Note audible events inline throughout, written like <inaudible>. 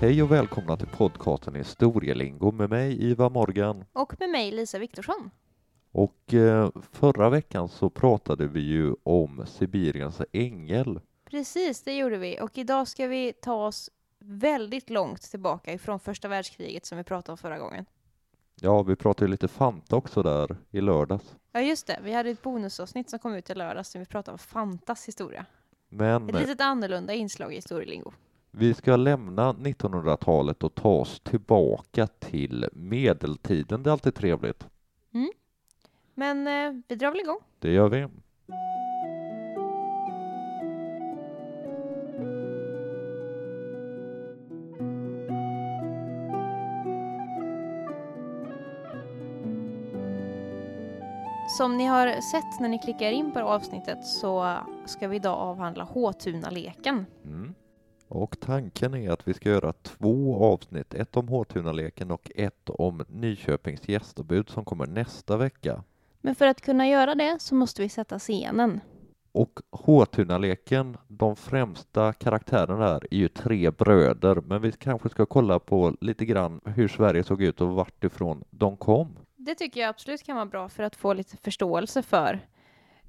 Hej och välkomna till podcasten Historielingo med mig Ivar Morgan. Och med mig Lisa Viktorsson. Och eh, förra veckan så pratade vi ju om Sibiriens ängel. Precis, det gjorde vi. Och idag ska vi ta oss väldigt långt tillbaka ifrån första världskriget som vi pratade om förra gången. Ja, vi pratade lite Fanta också där i lördags. Ja, just det. Vi hade ett bonusavsnitt som kom ut i lördags där vi pratade om Fantas historia. Men Ett litet annorlunda inslag i historielingo. Vi ska lämna 1900-talet och ta oss tillbaka till medeltiden. Det är alltid trevligt. Men eh, vi drar väl igång. Det gör vi. Som ni har sett när ni klickar in på avsnittet så ska vi idag avhandla Håtuna-leken. Mm. Och tanken är att vi ska göra två avsnitt, ett om Håtunaleken och ett om Nyköpings gästombud som kommer nästa vecka. Men för att kunna göra det så måste vi sätta scenen. Och Håtunaleken, de främsta karaktärerna där är ju tre bröder, men vi kanske ska kolla på lite grann hur Sverige såg ut och vart ifrån de kom. Det tycker jag absolut kan vara bra för att få lite förståelse för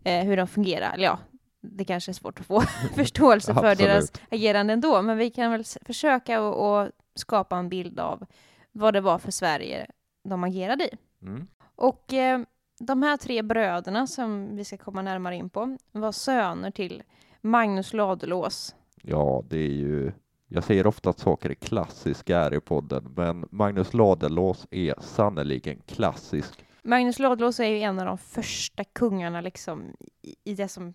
eh, hur de fungerar. Eller ja, det kanske är svårt att få <laughs> förståelse för deras agerande ändå, men vi kan väl försöka att att skapa en bild av vad det var för Sverige de agerade i. Mm. Och eh, de här tre bröderna som vi ska komma närmare in på var söner till Magnus Ladulås. Ja, det är ju, jag säger ofta att saker är klassiska här i podden, men Magnus Ladulås är sannerligen klassisk. Magnus Ladulås är ju en av de första kungarna liksom i det som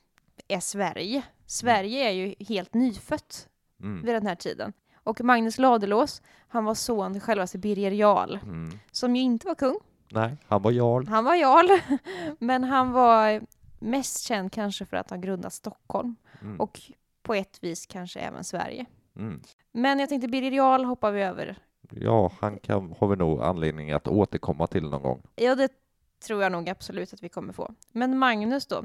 är Sverige. Sverige är ju helt nyfött Mm. vid den här tiden. Och Magnus Ladulås, han var son till självaste Birger Jarl, Mm. som ju inte var kung. Nej, han var jarl. Han var jarl, <laughs> men han var mest känd kanske för att ha grundat Stockholm Mm. och på ett vis kanske även Sverige. Mm. Men jag tänkte Birger Jarl hoppar vi över. Ja, han kan, har vi nog anledning att återkomma till någon gång. Ja, det tror jag nog absolut att vi kommer få. Men Magnus då,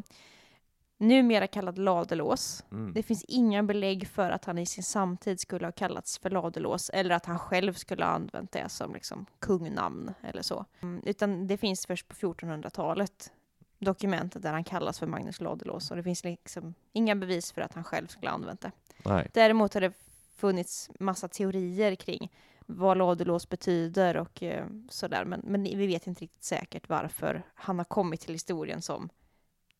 numera kallad Ladulås. Mm. Det finns inga belägg för att han i sin samtid skulle ha kallats för Ladulås eller att han själv skulle ha använt det som liksom kungnamn eller så. Mm, utan det finns först på 1400-talet dokumentet där han kallas för Magnus Ladulås och det finns liksom inga bevis för att han själv skulle ha använt det. Nej. Däremot har det funnits massa teorier kring vad ladulås betyder och eh, sådär, men, men vi vet inte riktigt säkert varför han har kommit till historien som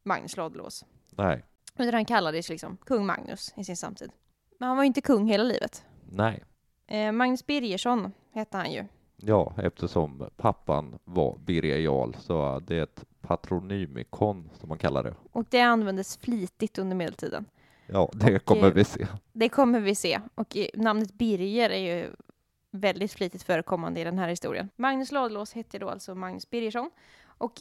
Magnus Ladulås. Nej. Utan han kallades liksom kung Magnus i sin samtid. Men han var ju inte kung hela livet. Nej. Eh, Magnus Birgersson hette han ju. Ja, eftersom pappan var Birger Jarl så det är ett patronymikon som man kallar det. Och det användes flitigt under medeltiden. Ja, det Och, kommer eh, vi se. Det kommer vi se. Och eh, namnet Birger är ju väldigt flitigt förekommande i den här historien. Magnus Ladulås hette då alltså Magnus Birgersson. Och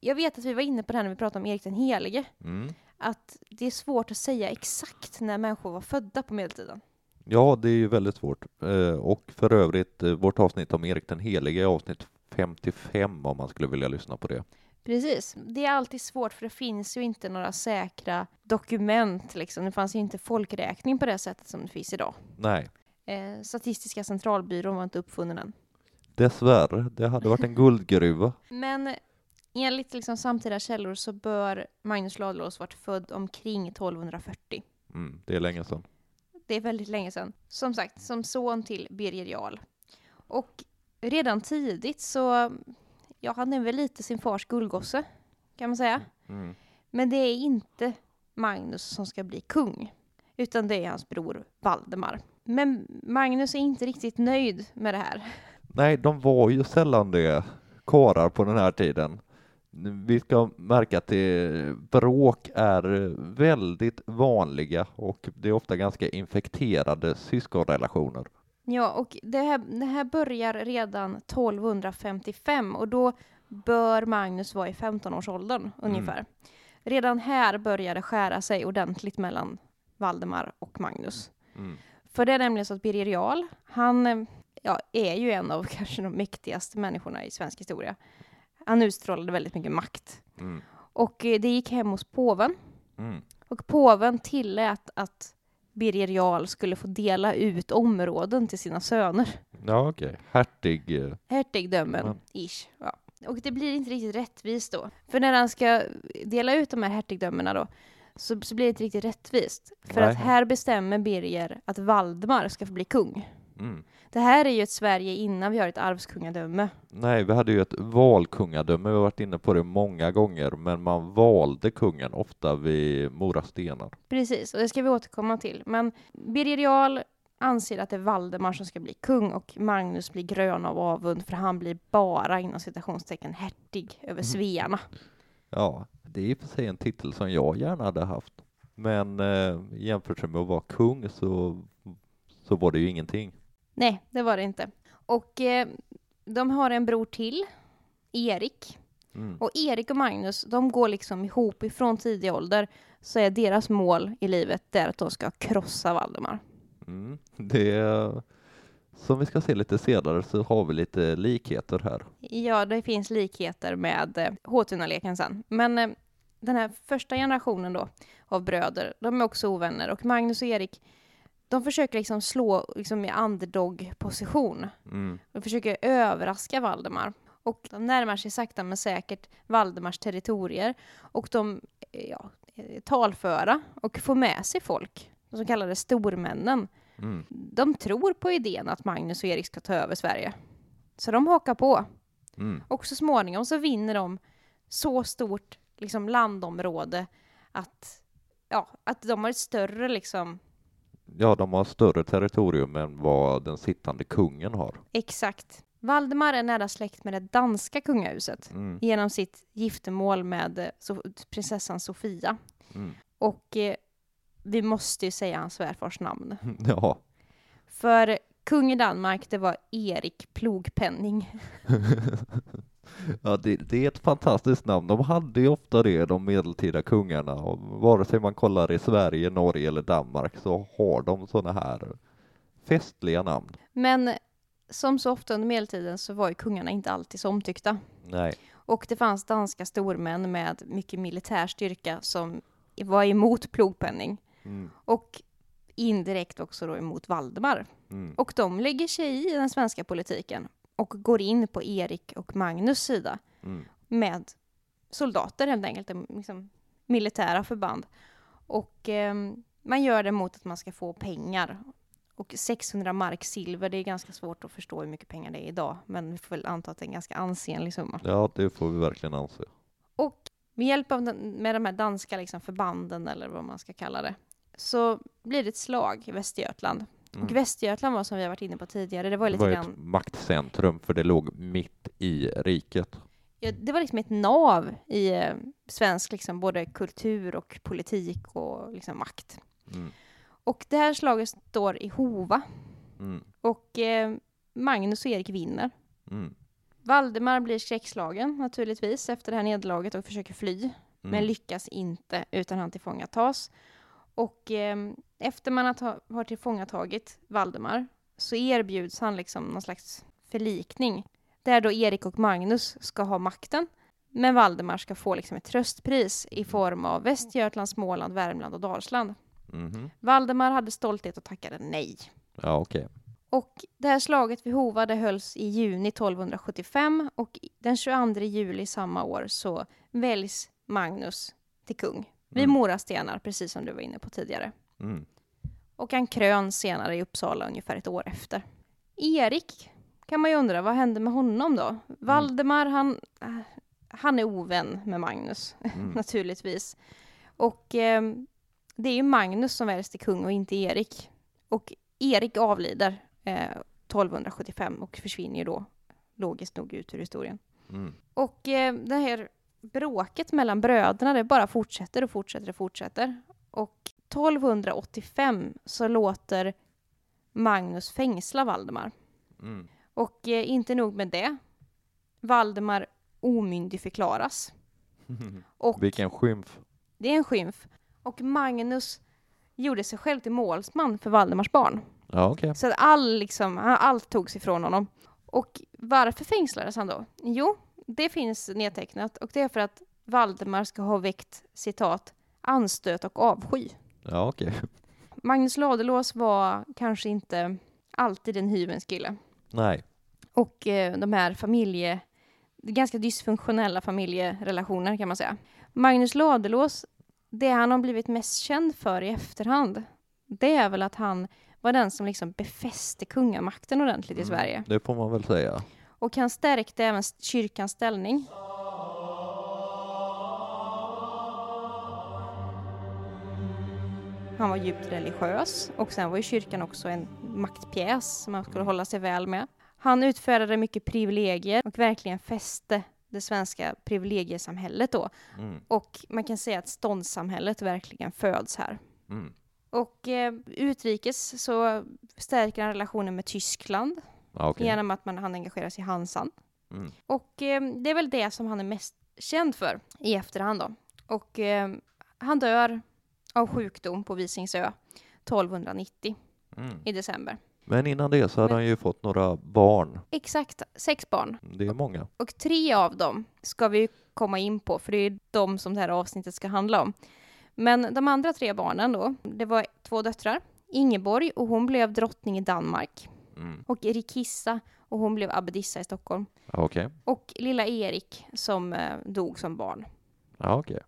jag vet att vi var inne på det här när vi pratade om Erik den helige. Mm. Att det är svårt att säga exakt när människor var födda på medeltiden. Ja, det är ju väldigt svårt. Eh, Och för övrigt, eh, vårt avsnitt om Erik den helige är avsnitt 55 om man skulle vilja lyssna på det. Precis. Det är alltid svårt för det finns ju inte några säkra dokument. Liksom. Det fanns ju inte folkräkning på det sättet som det finns idag. Nej, Eh, Statistiska centralbyrån var inte uppfunnen än. dessvärre, det hade varit en guldgruva. Men enligt liksom samtida källor så bör Magnus Ladulås varit född omkring 1240. Mm, det är länge sedan. Det är väldigt länge sedan. Som sagt, som son till Birger Jarl. Och redan tidigt så, ja, han är väl lite sin fars gullgosse, kan man säga. Mm. Men det är inte Magnus som ska bli kung, utan det är hans bror Valdemar. Men Magnus är inte riktigt nöjd med det här. Nej, de var ju sällan det, karar på den här tiden. Vi ska märka att det, bråk är väldigt vanliga och det är ofta ganska infekterade syskonrelationer. Ja, och det här, det här börjar redan 1255 och då bör Magnus vara i 15-årsåldern ungefär. Redan här börjar det skära sig ordentligt mellan Valdemar och Magnus. Mm. För det är nämligen så att Birger Jarl, han ja, är ju en av <laughs> kanske de mäktigaste människorna i svensk historia. Han utstrålade väldigt mycket makt. Mm. Och eh, det gick hem hos påven. Mm. Och påven tillät att Birger Jarl skulle få dela ut områden till sina söner. Ja, okej. Hertig. eh, Hertigdömen, ish. Ja. Och det blir inte riktigt rättvist då. För när han ska dela ut de här hertigdömena då, så, så blir det inte riktigt rättvist. För Nej. att här bestämmer Birger att Valdemar ska få bli kung. Mm. Det här är ju ett Sverige innan vi har ett arvskungadöme. Nej, vi hade ju ett valkungadöme, vi har varit inne på det många gånger, men man valde kungen ofta vid Mora stenar. Precis, och det ska vi återkomma till. Men Birger Jarl anser att det är Valdemar som ska bli kung och Magnus blir grön av avund för han blir bara inom citationstecken hertig över Mhm. svearna. Ja, det är i och för sig en titel som jag gärna hade haft. Men eh, jämfört med att vara kung så, så var det ju ingenting. Nej, det var det inte. Och eh, de har en bror till, Erik. Mm. Och Erik och Magnus, de går liksom ihop ifrån tidig ålder. Så är deras mål i livet det att de ska krossa Valdemar. Mm. Det är, som vi ska se lite senare så har vi lite likheter här. Ja, det finns likheter med eh, Håtunaleken sen. Men eh, den här första generationen då av bröder, de är också ovänner. Och Magnus och Erik, de försöker liksom slå liksom i underdog-position. Mm. De försöker överraska Valdemar. Och de närmar sig sakta men säkert Valdemars territorier. Och de eh, ja, eh, talföra och får med sig folk, de så kallade stormännen. Mm. De tror på idén att Magnus och Erik ska ta över Sverige. Så de hakar på. Mm. Och så småningom så vinner de så stort liksom, landområde att, ja, att de har ett större liksom, Ja, de har större territorium än vad den sittande kungen har. exakt. Valdemar är nära släkt med det danska kungahuset Mm. genom sitt giftermål med eh, so prinsessan Sofia. Mm. Och eh, vi måste ju säga hans svärfars namn. <laughs> Ja, För kung i Danmark, det var Erik Plogpenning. <laughs> ja det, det är ett fantastiskt namn. De hade ju ofta det, de medeltida kungarna. Och vare sig man kollar i Sverige, Norge eller Danmark så har de sådana här festliga namn. Men som så ofta under medeltiden så var ju kungarna inte alltid så omtyckta. Nej. Och det fanns danska stormän med mycket militär styrka som var emot plogpenning. Mm. Och indirekt också då emot Valdemar. Mm. Och de lägger sig i den svenska politiken och går in på Erik och Magnus sida Mm. med soldater helt enkelt, liksom militära förband. Och ehm, man gör det mot att man ska få pengar. Och 600 mark silver, det är ganska svårt att förstå hur mycket pengar det är idag, men vi får väl anta att det är en ganska ansenlig summa. Ja, det får vi verkligen anse. Och med hjälp av den, med de här danska liksom förbanden, eller vad man ska kalla det, så blir det ett slag i Västergötland. Mm. Och Västergötland var som vi har varit inne på tidigare, det var Det lite var grann, ett maktcentrum för det låg mitt i riket. ja, det var liksom ett nav i eh, svensk liksom både kultur och politik och liksom makt. Mm. Och det här slaget står i Hova Mm. och eh, Magnus och Erik vinner. Mm. Valdemar blir skräckslagen naturligtvis efter det här nederlaget och försöker fly. Mm. men lyckas inte utan han tillfångatas. Och eh, efter man har, har tillfångatagit Valdemar så erbjuds han liksom någon slags förlikning där då Erik och Magnus ska ha makten men Valdemar ska få liksom ett tröstpris i form av Västergötland, Småland, Värmland och Dalsland. Mhm. Valdemar hade stolthet och tackade nej. Ja, okej. Och det här slaget vid Hova det hölls i juni 1275 och den 22 juli samma år så väljs Magnus till kung vid Mm. Mora stenar, precis som du var inne på tidigare. Mm. Och han kröns senare i Uppsala ungefär ett år efter. Erik kan man ju undra, vad hände med honom då? Valdemar, han, äh, han är ovän med Magnus, Mm. <laughs> naturligtvis. Och eh, det är ju Magnus som väljs till kung och inte Erik. Och Erik avlider eh, 1275 och försvinner ju då logiskt nog ut ur historien. Mm. Och eh, det här bråket mellan bröderna, det bara fortsätter och fortsätter och fortsätter. Och 1285 så låter Magnus fängsla Valdemar. Mm. Och eh, inte nog med det. Valdemar omyndigförklaras. <laughs> Och Vilken skymf. det är en skymf. Och Magnus gjorde sig själv till målsman för Valdemars barn. Ja, okej. Så att all, liksom, allt togs ifrån honom. Och varför fängslades han då? Jo, det finns nedtecknat och det är för att Valdemar ska ha väckt citat anstöt och avsky. Ja, okej. <laughs> Magnus Ladulås var kanske inte alltid en hyvens kille. Nej. Och eh, de här familje... Ganska dysfunktionella familjerelationer kan man säga. Magnus Ladulås, det han har blivit mest känd för i efterhand, det är väl att han var den som liksom befäste kungamakten ordentligt i Mm, Sverige. Det får man väl säga. Och han stärkte även kyrkans ställning. Han var djupt religiös och sen var ju kyrkan också en maktpjäs som man skulle hålla sig väl med. Han utfärdade mycket privilegier och verkligen fäste det svenska privilegiesamhället då. Mm. Och man kan säga att ståndssamhället verkligen föds här. Mm. Och eh, utrikes så stärker han relationen med Tyskland Ja, okej. genom att man, han engagerar sig i Hansan. Mm. Och eh, det är väl det som han är mest känd för i efterhand då. Och eh, han dör av sjukdom på Visingsö 1290 Mm. i december. Men innan det så hade Men- han ju fått några barn. Exakt sex barn. Det är många. Och tre av dem ska vi komma in på, för det är de som det här avsnittet ska handla om. Men de andra tre barnen då, det var två döttrar. Ingeborg och hon blev drottning i Danmark. Mm. Och Erikissa och hon blev abbedissa i Stockholm. Ja, Okej. Och lilla Erik som eh, dog som barn. Ja, okej.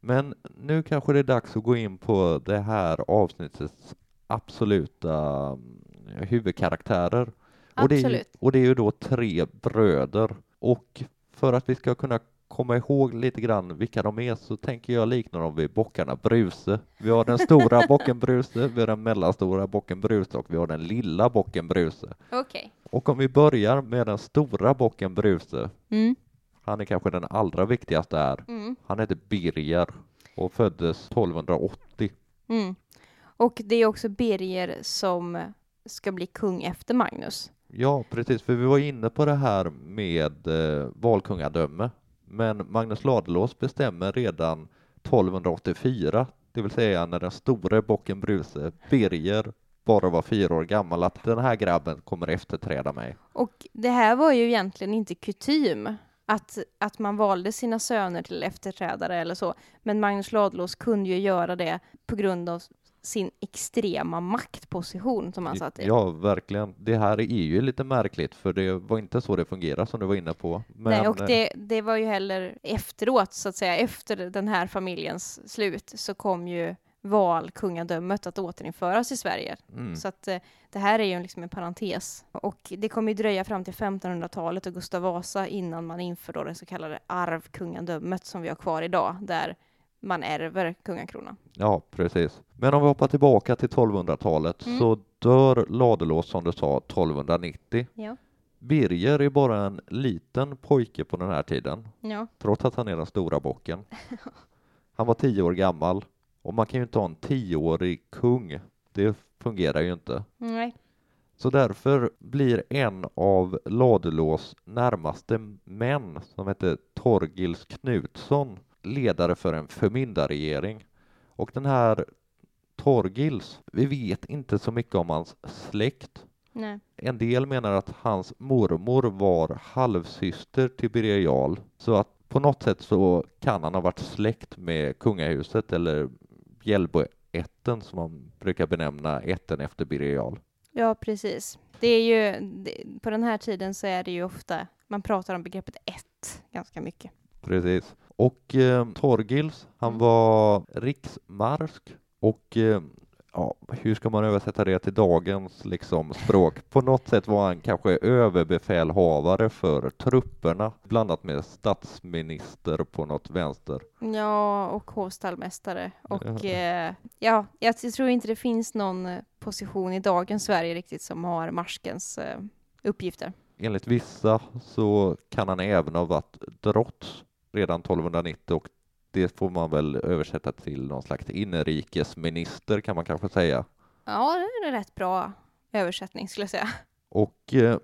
Men nu kanske det är dags att gå in på det här avsnittets absoluta mm, huvudkaraktärer. Och det, är Absolut. och det är ju då tre bröder. Och för att vi ska kunna komma ihåg lite grann vilka de är så tänker jag likna dem vid bockarna Bruse. Vi har den stora <laughs> bocken Bruse, vi har den mellanstora bocken Bruse och vi har den lilla bocken Bruse. Okej. Och om vi börjar med den stora bocken Bruse, Mm. han är kanske den allra viktigaste här. Mm. Han heter Birger och föddes 1280. Mm. Och det är också Birger som ska bli kung efter Magnus. Ja, precis, för vi var inne på det här med eh, valkungadöme. Men Magnus Ladulås bestämmer redan 1284, det vill säga när den store bocken Bruse, Birger, bara var fyra år gammal, att den här grabben kommer efterträda mig. Och det här var ju egentligen inte kutym, att, att man valde sina söner till efterträdare eller så. Men Magnus Ladulås kunde ju göra det på grund av sin extrema maktposition som han satt i. Ja, verkligen. Det här är ju lite märkligt, för det var inte så det fungerar som du var inne på. Men, Nej, och eh, det, det var ju heller efteråt, så att säga, efter den här familjens slut, så kom ju valkungadömet att återinföras i Sverige. mm, Så att eh, det här är ju liksom en parentes. Och det kommer ju dröja fram till 1500-talet och Gustav Vasa innan man inför då det så kallade arvkungadömet som vi har kvar idag, där man ärver kungakronan. Ja, precis. Men om vi hoppar tillbaka till 1200-talet Mm. så dör Ladulås som du sa 1290. Ja. Birger är bara en liten pojke på den här tiden, Ja. trots att han är den stora bocken. <laughs> Han var tio år gammal och man kan ju inte ha en tioårig kung. Det fungerar ju inte. Nej. Så därför blir en av Ladulås närmaste män, som heter Torgils Knutsson, ledare för en förmyndarregering. Och den här Torgils, vi vet inte så mycket om hans släkt. Nej. En del menar att hans mormor var halvsyster till Birger Jarl, så att på något sätt så kan han ha varit släkt med kungahuset eller Bjällboätten som man brukar benämna ätten efter Birger Jarl. Ja, precis. Det är ju, det, på den här tiden så är det ju ofta, man pratar om begreppet ett ganska mycket. Precis. Och eh, Torgils, han Mm. var riksmarsk och eh, ja, hur ska man översätta det till dagens liksom, språk? På något sätt var han kanske överbefälhavare för trupperna, blandat med statsminister på något vänster. Ja, och hovstallmästare. Och Ja. eh, ja, jag tror inte det finns någon eh, position i dagens Sverige riktigt som har marskens eh, uppgifter. Enligt vissa så kan han även ha varit drott redan 1290 och det får man väl översätta till någon slags inrikesminister kan man kanske säga. Ja, det är en rätt bra översättning skulle jag säga. Och eh,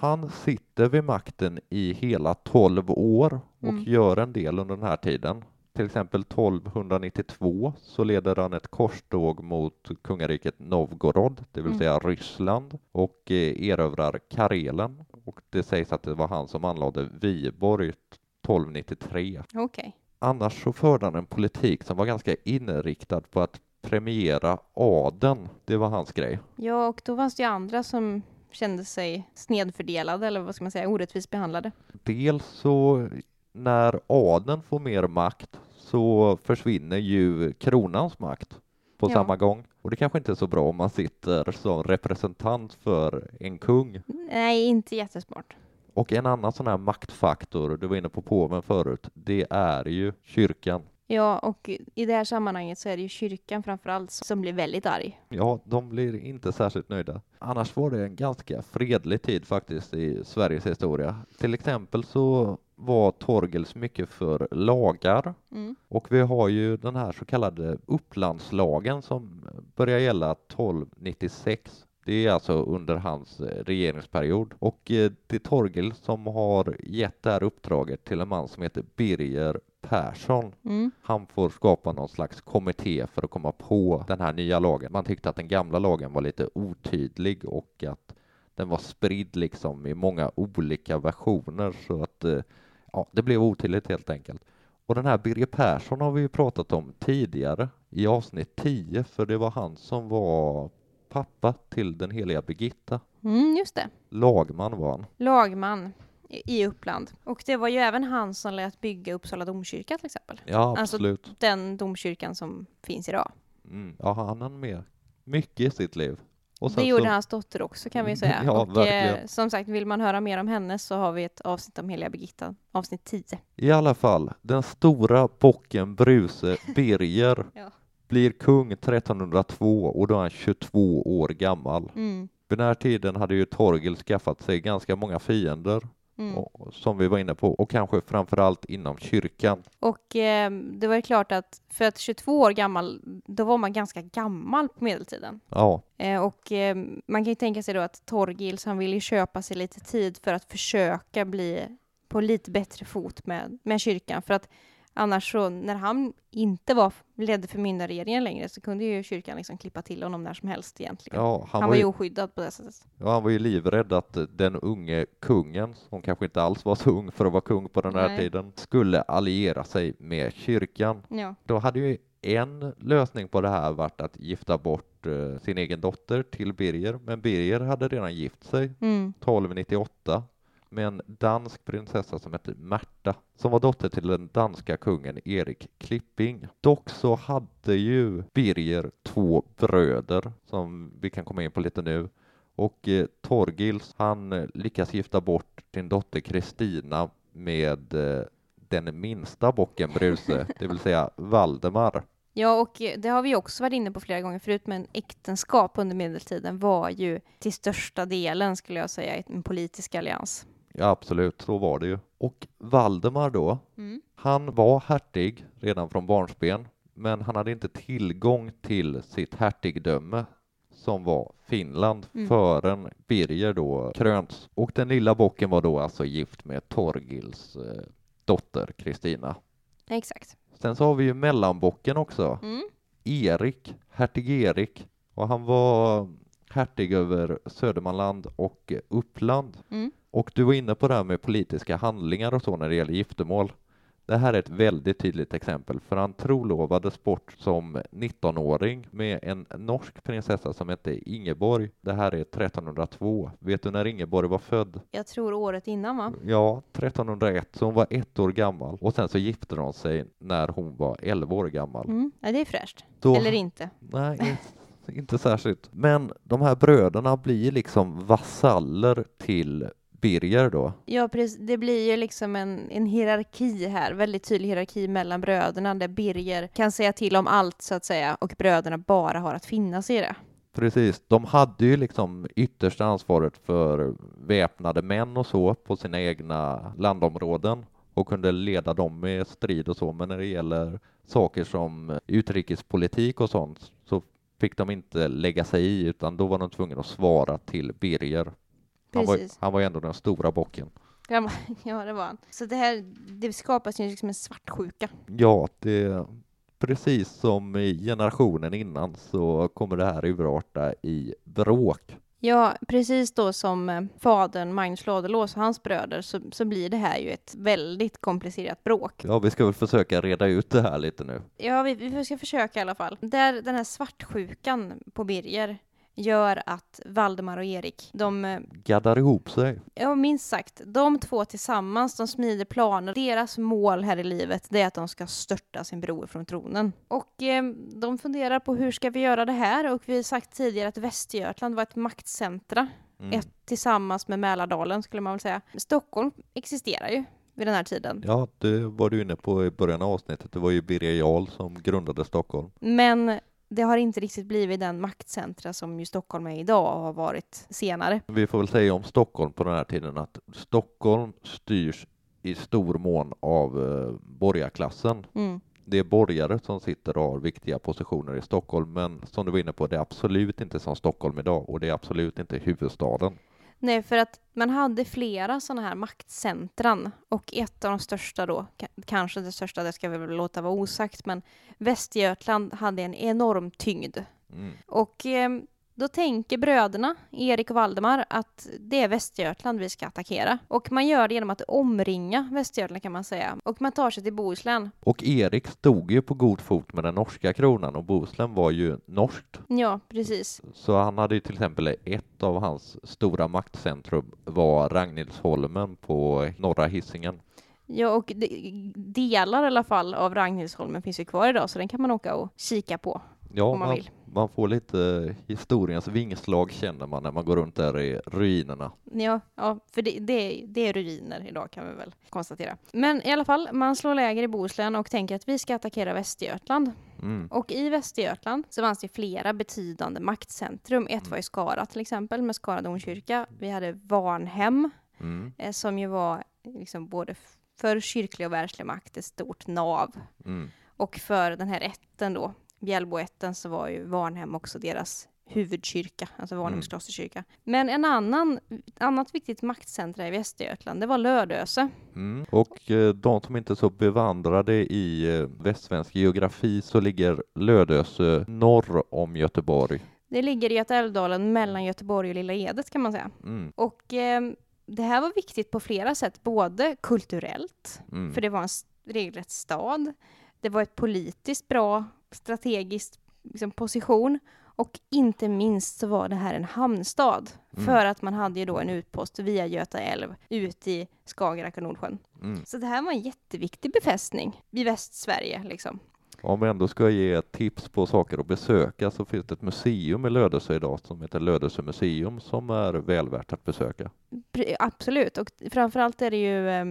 han sitter vid makten i hela 12 år och Mm. gör en del under den här tiden. Till exempel 1292 så leder han ett korståg mot kungariket Novgorod, det vill Mm. säga Ryssland, och eh, erövrar Karelen. Och det sägs att det var han som anlade Viborg 1293. Okej. Annars så förde han en politik som var ganska inriktad på att premiera adeln. Det var hans grej. Ja, och då fanns det ju andra som kände sig snedfördelade, eller vad ska man säga, orättvist behandlade. Dels så när adeln får mer makt så försvinner ju kronans makt på Ja. samma gång. Och det kanske inte är så bra om man sitter som representant för en kung. Nej, inte jättesmart. Och en annan sån här maktfaktor, du var inne på påven förut, det är ju kyrkan. Ja, och i det här sammanhanget så är det ju kyrkan framför allt som blir väldigt arg. Ja, de blir inte särskilt nöjda. Annars var det en ganska fredlig tid faktiskt i Sveriges historia. Till exempel så var Torgels mycket för lagar Mm. och vi har ju den här så kallade Upplandslagen som börjar gälla 1296. Det är alltså under hans eh, regeringsperiod och eh, det är Torgel som har gett det här uppdraget till en man som heter Birger Persson. Mm. Han får skapa någon slags kommitté för att komma på den här nya lagen. Man tyckte att den gamla lagen var lite otydlig och att den var spridd liksom i många olika versioner så att eh, ja, det blev otydligt helt enkelt. Och den här Birger Persson har vi ju pratat om tidigare i avsnitt 10 för det var han som var pappa till den heliga Birgitta. Mm, just det. Lagman var han. Lagman i Uppland. Och det var ju även han som lät bygga Uppsala domkyrka till exempel. Ja, Alltså- absolut. Den domkyrkan som finns idag. Mm. Ja, han hann med mycket i sitt liv. Det gjorde så- hans dotter också kan vi säga. <laughs> Ja, och eh, som sagt, vill man höra mer om henne så har vi ett avsnitt om heliga Birgitta, avsnitt 10. I alla fall, den stora bocken Bruse Birger <laughs> Ja. Blir kung 1302 och då är han 22 år gammal. Mm. Vid den här tiden hade ju Torgil skaffat sig ganska många fiender, Mm. och, som vi var inne på, och kanske framförallt inom kyrkan. Och eh, det var ju klart att för att 22 år gammal, då var man ganska gammal på medeltiden. Ja, Eh, och eh, man kan ju tänka sig då att Torgils, han vill ju köpa sig lite tid för att försöka bli på lite bättre fot med, med kyrkan. För att annars så, när han inte var, ledde förmyndarregeringen längre så kunde ju kyrkan liksom klippa till honom när som helst egentligen. ja han, han, var ju ju, oskyddad på det sättet. ja, han var ju livrädd att den unge kungen, som kanske inte alls var så ung för att vara kung på den här Nej. tiden, skulle alliera sig med kyrkan. Ja. Då hade ju en lösning på det här varit att gifta bort eh, sin egen dotter till Birger, men Birger hade redan gift sig Mm. 1298 med en dansk prinsessa som hette Märta, som var dotter till den danska kungen Erik Klipping. Dock så hade ju Birger två bröder som vi kan komma in på lite nu. Och eh, Torgils, han eh, lyckas gifta bort sin dotter Kristina med eh, den minsta bocken Bruse, <laughs> det vill säga Valdemar. Ja, och det har vi också varit inne på flera gånger förut, men äktenskap under medeltiden var ju till största delen, skulle jag säga, en politisk allians. Ja, absolut, så var det ju. Och Valdemar då, Mm. Han var hertig redan från barnsben, men han hade inte tillgång till sitt hertigdöme som var Finland Mm. förrän Birger då krönts. Och den lilla bocken var då alltså gift med Torgils eh, dotter Kristina. Exakt. Sen så har vi ju mellanbocken också, Mm. Erik, hertig Erik, och han var hertig över Södermanland och Uppland. Mm. Och du var inne på det här med politiska handlingar och så när det gäller giftermål. Det här är ett väldigt tydligt exempel, för han trolovades bort som 19-åring med en norsk prinsessa som hette Ingeborg. Det här är 1302. Vet du när Ingeborg var född? Jag tror året innan, va? Ja, 1301, så hon var ett år gammal. Och sen så gifte de sig när hon var 11 år gammal. Mm. Ja, det är fräscht. Då- Eller inte. Nej, inte särskilt. Men de här bröderna blir liksom vasaller till Birger då. Ja, precis. Det blir ju liksom en, en hierarki här, väldigt tydlig hierarki mellan bröderna, där Birger kan säga till om allt, så att säga, och bröderna bara har att finna sig i det. Precis, de hade ju liksom yttersta ansvaret för väpnade män och så på sina egna landområden och kunde leda dem med strid och så, men när det gäller saker som utrikespolitik och sånt så fick de inte lägga sig i utan då var de tvungna att svara till Birger. Han var, han var ju ändå den stora bocken. <laughs> Ja, det var han. Så det här, det skapas ju liksom en svartsjuka. Ja, det precis som i generationen innan så kommer det här urarta i bråk. Ja, precis då som eh, fadern Magnus Ladulås och hans bröder så, så blir det här ju ett väldigt komplicerat bråk. Ja, vi ska väl försöka reda ut det här lite nu. Ja, vi, vi ska försöka i alla fall. Där den här svartsjukan på Birger gör att Valdemar och Erik, de, eh, Gaddar ihop sig. ja minst sagt, de två tillsammans, de smider planer. Deras mål här i livet, det är att de ska störta sin bror från tronen. Och eh, de funderar på hur ska vi göra det här? Och vi har sagt tidigare att Västergötland var ett maktcentra, Mm. ett tillsammans med Mälardalen skulle man väl säga. Stockholm existerar ju vid den här tiden. Ja, det var du inne på i början av avsnittet. Det var ju Birger Jarl som grundade Stockholm. Men det har inte riktigt blivit den maktcentra som ju Stockholm är idag och har varit senare. Vi får väl säga om Stockholm på den här tiden att Stockholm styrs i stor mån av eh, borgarklassen. Mm. Det är borgare som sitter och har viktiga positioner i Stockholm, men som du var inne på, det är absolut inte som Stockholm idag och det är absolut inte huvudstaden. Nej, för att man hade flera sådana här maktcentran och ett av de största då, ka- kanske det största, det ska vi väl låta vara osagt, men Västergötland hade en enorm tyngd. Mm. Och eh, då tänker bröderna, Erik och Valdemar, att det är Västergötland vi ska attackera. Och man gör det genom att omringa Västergötland kan man säga. Och man tar sig till Bohuslän. Och Erik stod ju på god fot med den norska kronan och Bohuslän var ju norskt. Ja, precis. Så han hade ju till exempel ett av hans stora maktcentrum var Ragnhildsholmen på norra Hisingen. Ja, och de, delar i alla fall av Ragnhildsholmen finns ju kvar idag, så den kan man åka och kika på. Ja, man man, man får lite historiens vingslag känner man när man går runt där i ruinerna. Ja, ja för det, det, det är ruiner idag kan vi väl konstatera. Men i alla fall, man slår läger i Bohuslän och tänker att vi ska attackera Västergötland. Mm. Och i Västergötland så fanns det flera betydande maktcentrum. Ett var i Skara till exempel med Skara domkyrka. Vi hade Varnhem Mm. eh, som ju var liksom både för kyrklig och världslig makt ett stort nav. Mm. Och för den här ätten då, Bjällboätten, så var ju Varnhem också deras huvudkyrka, alltså Varnhems Mm. klosterkyrka. Men en annan, annat viktigt maktcentra i Västergötland, det var Lödöse. Mm. Och eh, de som inte är så bevandrade i eh, västsvensk geografi så ligger Lödöse norr om Göteborg. Det ligger i Götaälvdalen mellan Göteborg och Lilla Edet kan man säga. Mm. Och eh, det här var viktigt på flera sätt, både kulturellt, Mm. för det var en regelrätt stad. Det var ett politiskt bra, strategiskt liksom, position. Och inte minst så var det här en hamnstad. Mm. För att man hade ju då en utpost via Göta älv ut i Skagerrak och Nordsjön. Mm. Så det här var en jätteviktig befästning i Västsverige liksom. Om vi ändå ska ge tips på saker att besöka så finns det ett museum i Lödöse idag som heter Lödöse museum som är väl värt att besöka. Absolut, och framförallt är det ju eh,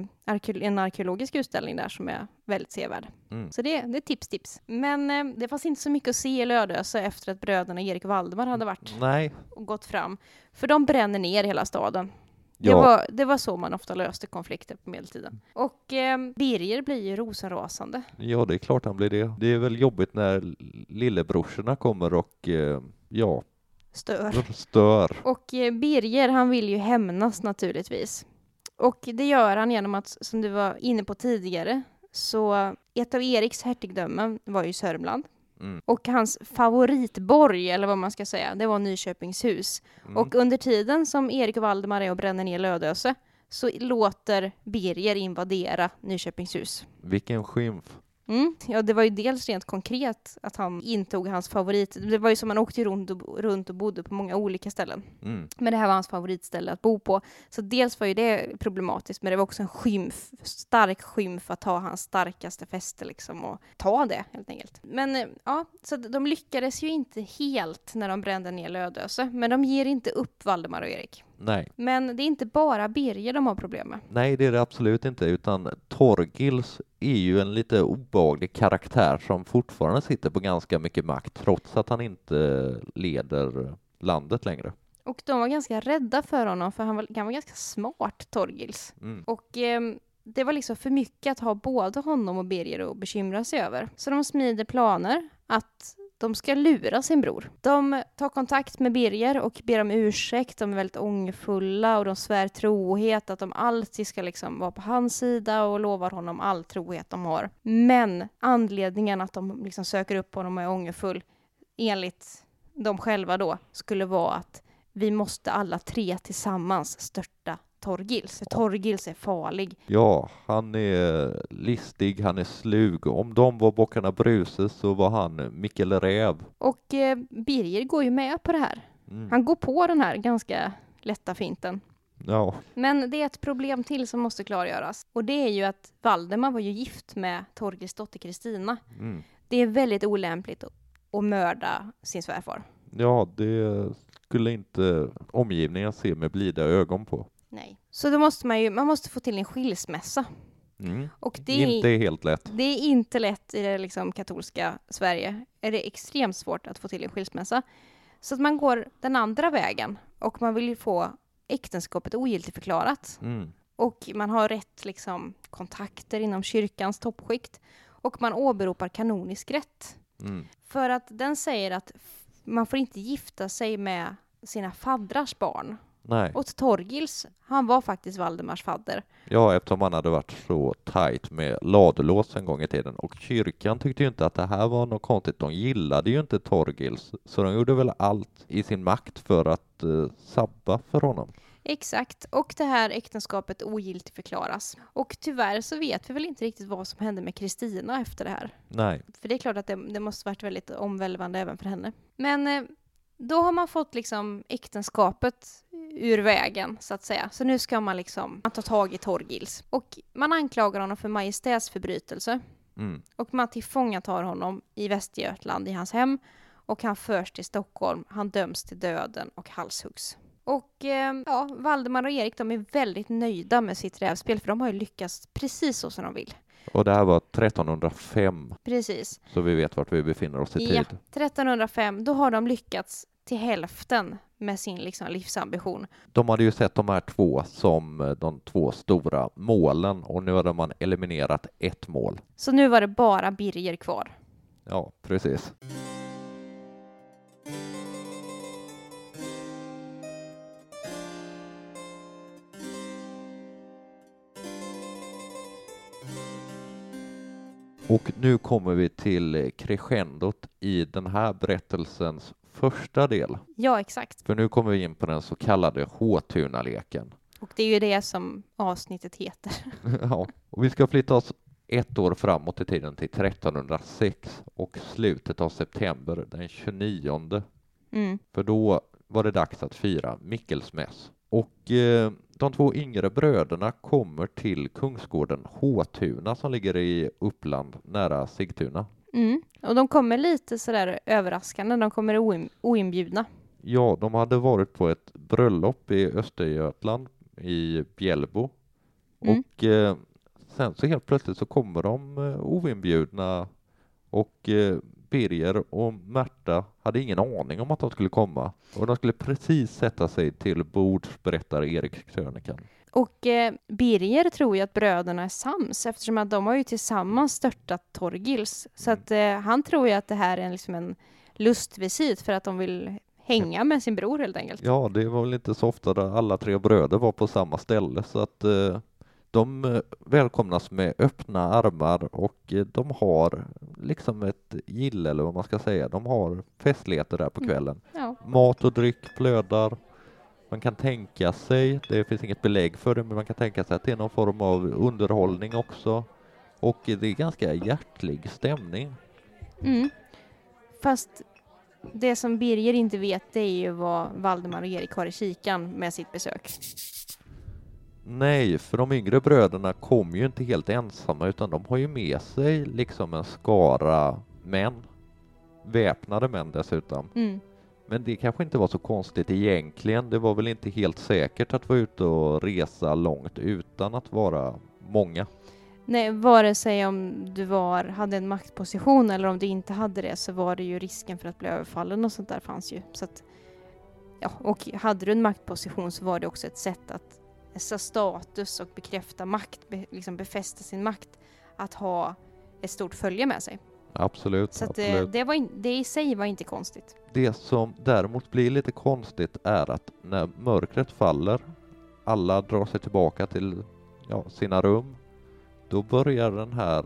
en arkeologisk utställning där som är väldigt sevärd. Mm. Så det, det är tips, tips. Men eh, det fanns inte så mycket att se i Lödöse efter att bröderna Erik Valdemar hade varit Nej, och gått fram. För de bränner ner hela staden. Det, ja, var, det var så man ofta löste konflikter på medeltiden. Och eh, Birger blir ju rosenrasande. ja, det är klart han blir det. Det är väl jobbigt när lillebrorsorna kommer och eh, ja, Stör. <laughs> stör. Och eh, Birger, han vill ju hämnas naturligtvis. Och det gör han genom att, som du var inne på tidigare, så ett av Eriks hertigdömen var ju Sörmland. Mm. Och hans favoritborg, eller vad man ska säga, det var Nyköpingshus. Mm. Och under tiden som Erik Valdemar är och bränner ner Lödöse så låter Birger invadera Nyköpingshus. Vilken skymf. Mm. Ja, det var ju dels rent konkret att han intog hans favorit. Det var ju som han åkte runt och, runt och bodde på många olika ställen. Mm. Men det här var hans favoritställe att bo på. Så dels var ju det problematiskt, men det var också en skymf, stark skymf att ta hans starkaste fäste liksom och ta det helt enkelt. Men eh, ja, så de lyckades ju inte helt när de brände ner Lödöse, men de ger inte upp Valdemar och Erik. Nej, Men det är inte bara Birger de har problem med. nej det är det absolut inte, utan Torgils är ju en lite obehaglig karaktär som fortfarande sitter på ganska mycket makt trots att han inte leder landet längre. Och de var ganska rädda för honom, för han var, han var ganska smart, Torgils. Mm. Och ehm, det var liksom för mycket att ha både honom och Birger att bekymra sig över. Så de smider planer att de ska lura sin bror. De tar kontakt med Birger och ber om ursäkt. De är väldigt ångerfulla och de svär trohet, att de alltid ska liksom vara på hans sida och lovar honom all trohet de har. Men anledningen att de liksom söker upp honom och är ångerfull, enligt de själva då, skulle vara att vi måste alla tre tillsammans störta Torgils. Torgils är farlig. Ja, han är listig, han är slug. Om de var bockarna Bruse så var han Mikkel Räv. Och eh, Birger går ju med på det här. Mm. Han går på den här ganska lätta finten. Ja, Men det är ett problem till som måste klargöras. Och det är ju att Valdemar var ju gift med Torgils dotter Kristina. mm. Det är väldigt olämpligt att, att mörda sin svärfar. ja, det skulle inte omgivningen se med blida ögon på. Nej. Så då måste man ju, man måste få till en skilsmässa. Mm. Och det är, Inte helt lätt. det är inte lätt i det liksom katolska Sverige. Är det extremt svårt att få till en skilsmässa. Så att man går den andra vägen och man vill ju få äktenskapet ogiltigförklarat. Mm. Och man har rätt liksom, kontakter inom kyrkans toppskikt. Och man åberopar kanonisk rätt. Mm. För att den säger att man får inte gifta sig med sina faddrars barn. Nej, Och Torgils, han var faktiskt Valdemars fadder. ja, eftersom han hade varit så tajt med ladulås en gång i tiden. Och kyrkan tyckte ju inte att det här var något konstigt. De gillade ju inte Torgils, så de gjorde väl allt i sin makt för att eh, sabba för honom. Exakt, och det här äktenskapet ogiltigförklaras. Och tyvärr så vet vi väl inte riktigt vad som hände med Kristina efter det här. Nej, För det är klart att det, det måste varit väldigt omvälvande även för henne. Men eh, då har man fått liksom äktenskapet ur vägen, så att säga. Så nu ska man liksom man ta tag i Torgils. Och man anklagar honom för majestätsförbrytelse. mm. Och man tillfångatar honom i Västergötland i hans hem. Och han förs till Stockholm. Han döms till döden och halshuggs. Och eh, ja, Valdemar och Erik de är väldigt nöjda med sitt rävspel för de har ju lyckats precis så som de vill. och det här var 1305, Precis. så vi vet vart vi befinner oss i Ja, tid. 1305, då har de lyckats till hälften med sin liksom, livsambition. De hade ju sett de här två som eh, de två stora målen och nu hade man eliminerat ett mål. Så nu var det bara Birger kvar. Ja, precis. Och nu kommer vi till crescendot i den här berättelsens första del. Ja, exakt. För nu kommer vi in på den så kallade Håtunaleken. Och det är ju det som avsnittet heter. <laughs> ja, och vi ska flytta oss ett år framåt i tiden till 1306 och slutet av september den 29 Mm. för då var det dags att fira Mikkelsmäss. Och eh, de två yngre bröderna kommer till kungsgården Håtuna som ligger i Uppland nära Sigtuna. Mm. Och de kommer lite sådär överraskande, de kommer oin- oinbjudna. Ja, de hade varit på ett bröllop i Östergötland i Bjällbo Mm. och eh, sen så helt plötsligt så kommer de eh, oinbjudna och eh, Birger och Märta hade ingen aning om att de skulle komma och de skulle precis sätta sig till bords, berättar Erik krönikan. Och eh, Birger tror ju att bröderna är sams eftersom att de har ju tillsammans störtat Torgils. Så Mm. att eh, han tror ju att det här är en, liksom en lustvisit för att de vill hänga med sin bror helt enkelt. Ja, det var väl inte så ofta där alla tre bröder var på samma ställe så att eh, de eh, välkomnas med öppna armar och eh, de har liksom ett gille eller vad man ska säga. De har festligheter där på Mm. kvällen. Ja. Mat och dryck flödar. Man kan tänka sig, det finns inget belägg för det, men man kan tänka sig att det är någon form av underhållning också. Och det är ganska hjärtlig stämning. Mm. Fast det som Birger inte vet det är ju vad Valdemar och Erik har i kikan med sitt besök. Nej, för de yngre bröderna kom ju inte helt ensamma utan de har ju med sig liksom en skara män. Väpnade män dessutom. Mm. Men det kanske inte var så konstigt egentligen. Det var väl inte helt säkert att vara ute och resa långt utan att vara många. Nej, vare sig om du var, hade en maktposition eller om du inte hade det så var det ju risken för att bli överfallen och sånt där fanns ju. Så att, ja, och hade du en maktposition så var det också ett sätt att sätta status och bekräfta makt, be, liksom befästa sin makt, att ha ett stort följe med sig. Absolut, Så det, absolut. det, var in, det i sig var inte konstigt. Det som däremot blir lite konstigt är att när mörkret faller, alla drar sig tillbaka till ja, sina rum, då börjar den här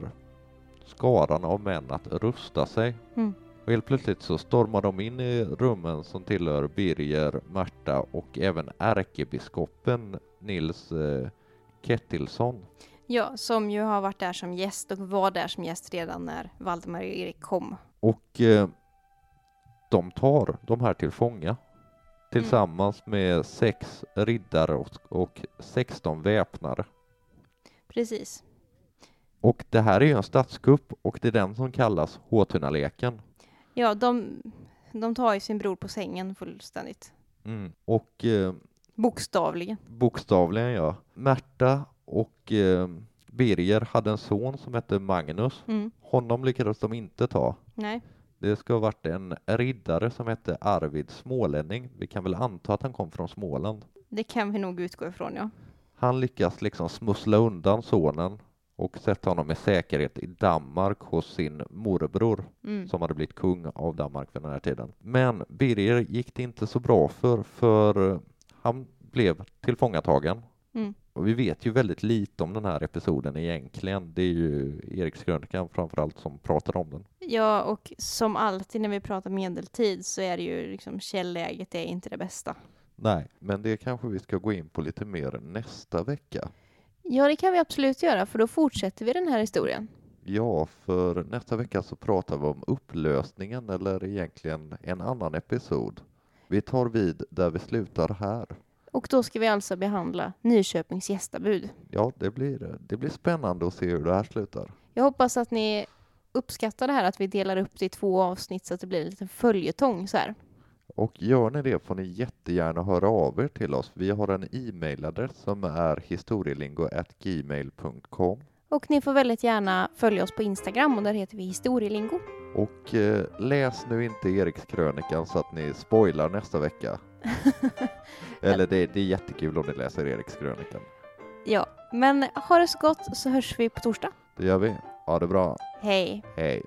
skaran av män att rusta sig. Mm. Och helt plötsligt så stormar de in i rummen som tillhör Birger, Märta och även ärkebiskopen Nils eh, Kettilsson. Ja, som ju har varit där som gäst och var där som gäst redan när Valdemar och Erik kom. Och eh, de tar de här till fånga tillsammans med sex riddare och, och 16 väpnare. Precis. Och det här är ju en statskupp och det är den som kallas Håtunaleken. Ja, de, de tar ju sin bror på sängen fullständigt. Mm. Och eh, Bokstavligen. bokstavligen ja. Märta och eh, Birger hade en son som hette Magnus. Mm. Honom lyckades de inte ta. Nej. Det ska ha varit en riddare som hette Arvid Smålänning. Vi kan väl anta att han kom från Småland. Det kan vi nog utgå ifrån, ja. Han lyckas liksom smussla undan sonen och sätta honom i säkerhet i Danmark hos sin morbror Mm. som hade blivit kung av Danmark vid den här tiden. Men Birger gick det inte så bra för, för eh, han blev tillfångatagen. Mm. Och vi vet ju väldigt lite om den här episoden egentligen. Det är ju Erikskrönikan framförallt som pratar om den. Ja, och som alltid när vi pratar medeltid så är det ju liksom källläget är inte det bästa. Nej, men det kanske vi ska gå in på lite mer nästa vecka. Ja, det kan vi absolut göra, för då fortsätter vi den här historien. Ja, för nästa vecka så pratar vi om upplösningen eller egentligen en annan episod. Vi tar vid där vi slutar här. Och då ska vi alltså behandla Nyköpings gästabud. Ja, det blir, det blir spännande att se hur det här slutar. Jag hoppas att ni uppskattar det här att vi delar upp det i två avsnitt så att det blir en liten följetong så här. Och gör ni det får ni jättegärna höra av er till oss. Vi har en e-mailadress som är historielingo.gmail.com Och ni får väldigt gärna följa oss på Instagram och där heter vi Historielingo. och eh, läs nu inte Erikskrönikan så att ni spoilar nästa vecka. <laughs> Eller det, det är jättekul om ni läser Erikskrönikan. Ja, men ha det så gott så hörs vi på torsdag. Det gör vi. Ha det bra. Hej! Hej.